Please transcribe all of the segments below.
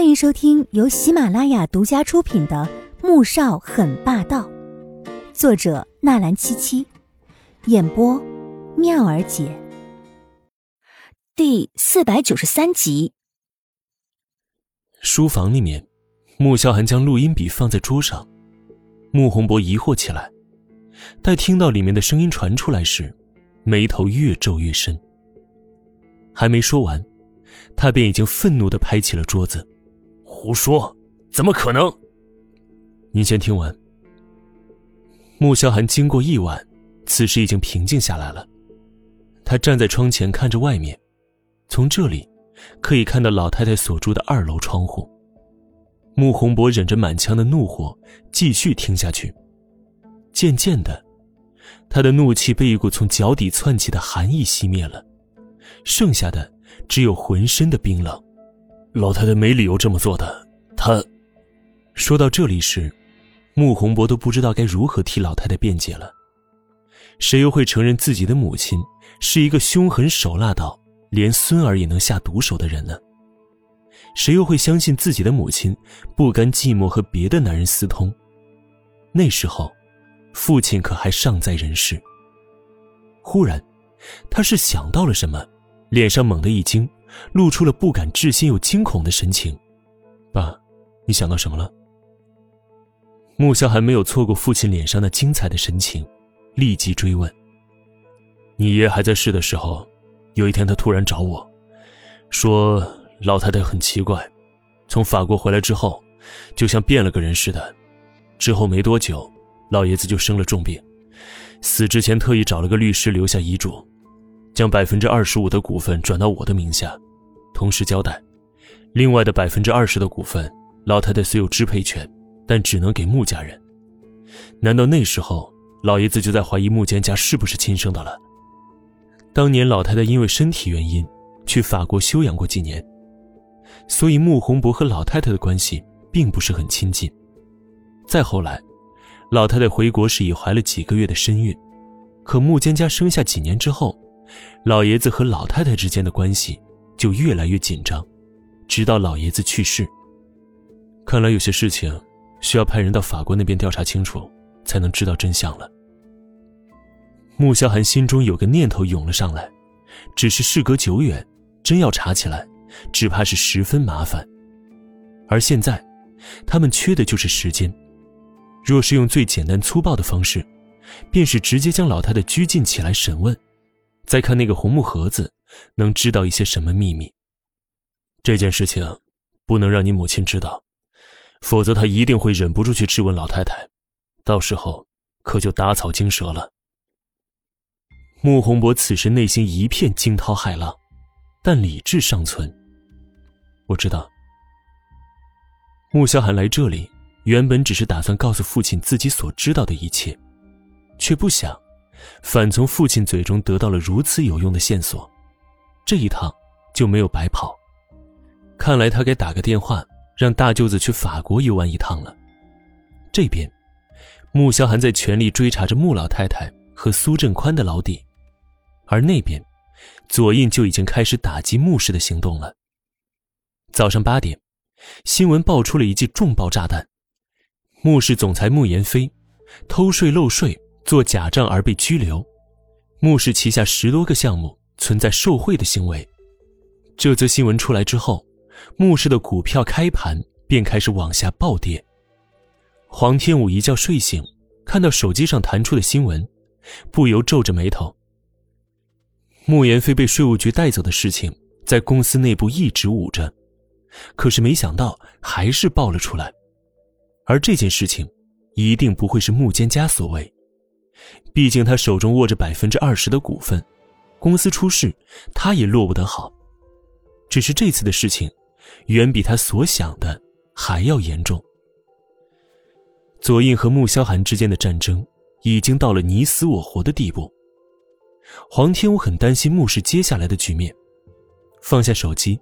欢迎收听由喜马拉雅独家出品的《穆少很霸道》，作者纳兰七七，演播妙儿姐。第四百九十三集。书房里面，穆萧寒将录音笔放在桌上，穆宏博疑惑起来，待听到里面的声音传出来时，眉头越皱越深。还没说完，他便已经愤怒的拍起了桌子：“胡说！怎么可能？您先听完。”穆萧寒经过一晚，此时已经平静下来了。他站在窗前看着外面，从这里可以看到老太太所住的二楼窗户。穆宏博忍着满腔的怒火，继续听下去。渐渐的，他的怒气被一股从脚底窜起的寒意熄灭了。剩下的只有浑身的冰冷。老太太没理由这么做的。她说到这里时，穆宏博都不知道该如何替老太太辩解了。谁又会承认自己的母亲是一个凶狠手辣到连孙儿也能下毒手的人呢？谁又会相信自己的母亲不甘寂寞和别的男人私通？那时候，父亲可还尚在人世。忽然，他是想到了什么。脸上猛地一惊，露出了不敢置信又惊恐的神情。“爸，你想到什么了？”穆萧寒没有错过父亲脸上那精彩的神情，立即追问：“你爷爷还在世的时候，有一天他突然找我，说老太太很奇怪，从法国回来之后，就像变了个人似的。之后没多久，老爷子就生了重病，死之前特意找了个律师留下遗嘱。”将百分之二十五的股份转到我的名下，同时交代，另外的百分之二十的股份，老太太虽有支配权，但只能给穆家人。难道那时候老爷子就在怀疑穆坚家是不是亲生的了？当年老太太因为身体原因去法国休养过几年，所以穆宏博和老太太的关系并不是很亲近。再后来，老太太回国时已怀了几个月的身孕，可穆坚家生下几年之后。老爷子和老太太之间的关系就越来越紧张，直到老爷子去世。看来有些事情需要派人到法国那边调查清楚，才能知道真相了。穆萧寒心中有个念头涌了上来，只是事隔久远，真要查起来，只怕是十分麻烦。而现在，他们缺的就是时间。若是用最简单粗暴的方式，便是直接将老太太拘禁起来审问。再看那个红木盒子，能知道一些什么秘密？这件事情不能让你母亲知道，否则她一定会忍不住去质问老太太，到时候可就打草惊蛇了。穆宏博此时内心一片惊涛骇浪，但理智尚存。我知道，穆萧寒来这里原本只是打算告诉父亲自己所知道的一切，却不想。反从父亲嘴中得到了如此有用的线索，这一趟就没有白跑。看来他该打个电话，让大舅子去法国游玩一趟了。这边，穆萧寒在全力追查着穆老太太和苏振宽的老底，而那边，左印就已经开始打击穆氏的行动了。早上八点，新闻爆出了一记重磅炸弹：穆氏总裁穆言飞偷税漏税。做假账而被拘留，穆氏旗下十多个项目存在受贿的行为。这则新闻出来之后，穆氏的股票开盘便开始往下暴跌。黄天武一觉睡醒，看到手机上弹出的新闻，不由皱着眉头。穆言飞被税务局带走的事情，在公司内部一直捂着，可是没想到还是爆了出来。而这件事情，一定不会是穆坚家所为。毕竟他手中握着百分之二十的股份，公司出事，他也落不得好。只是这次的事情，远比他所想的还要严重。左印和穆萧寒之间的战争已经到了你死我活的地步。黄天武很担心穆氏接下来的局面，放下手机，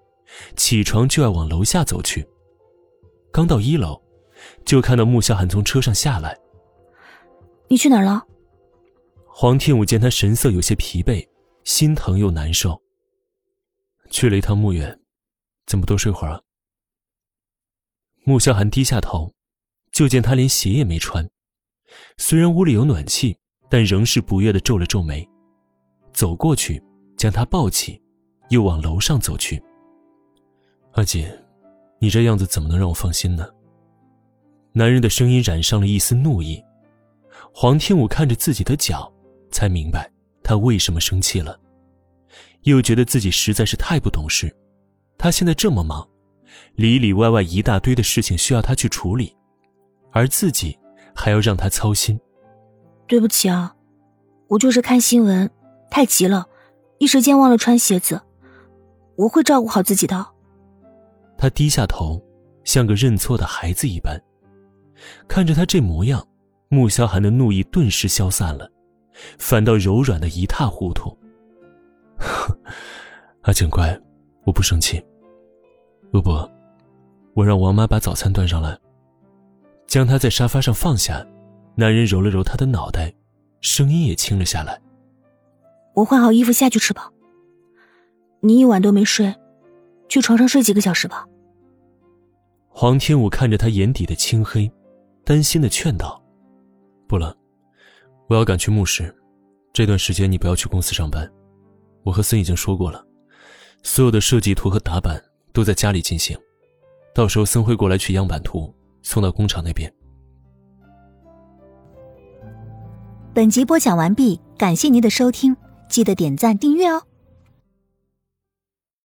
起床就要往楼下走去。刚到一楼，就看到穆萧寒从车上下来。你去哪儿了？黄天武见他神色有些疲惫，心疼又难受。去了一趟墓园，怎么多睡会儿啊？穆萧寒低下头，就见他连鞋也没穿。虽然屋里有暖气，但仍是不悦的皱了皱眉。走过去，将他抱起，又往楼上走去。阿锦，你这样子怎么能让我放心呢？男人的声音染上了一丝怒意。黄天武看着自己的脚，才明白他为什么生气了，又觉得自己实在是太不懂事。他现在这么忙，里里外外一大堆的事情需要他去处理，而自己还要让他操心。对不起啊，我就是看新闻太急了，一时间忘了穿鞋子。我会照顾好自己的。他低下头，像个认错的孩子一般，看着他这模样，穆萧寒的怒意顿时消散了，反倒柔软的一塌糊涂。阿景乖，我不生气。陆伯，我让王妈把早餐端上来。将他在沙发上放下，男人揉了揉他的脑袋，声音也轻了下来。我换好衣服下去吃吧。你一晚都没睡。去床上睡几个小时吧。黄天武看着他眼底的青黑，担心的劝道：“不了，我要赶去墓室，这段时间你不要去公司上班。我和森已经说过了，所有的设计图和打板都在家里进行，到时候森会过来取样板图，送到工厂那边。”本集播讲完毕，感谢您的收听，记得点赞订阅哦。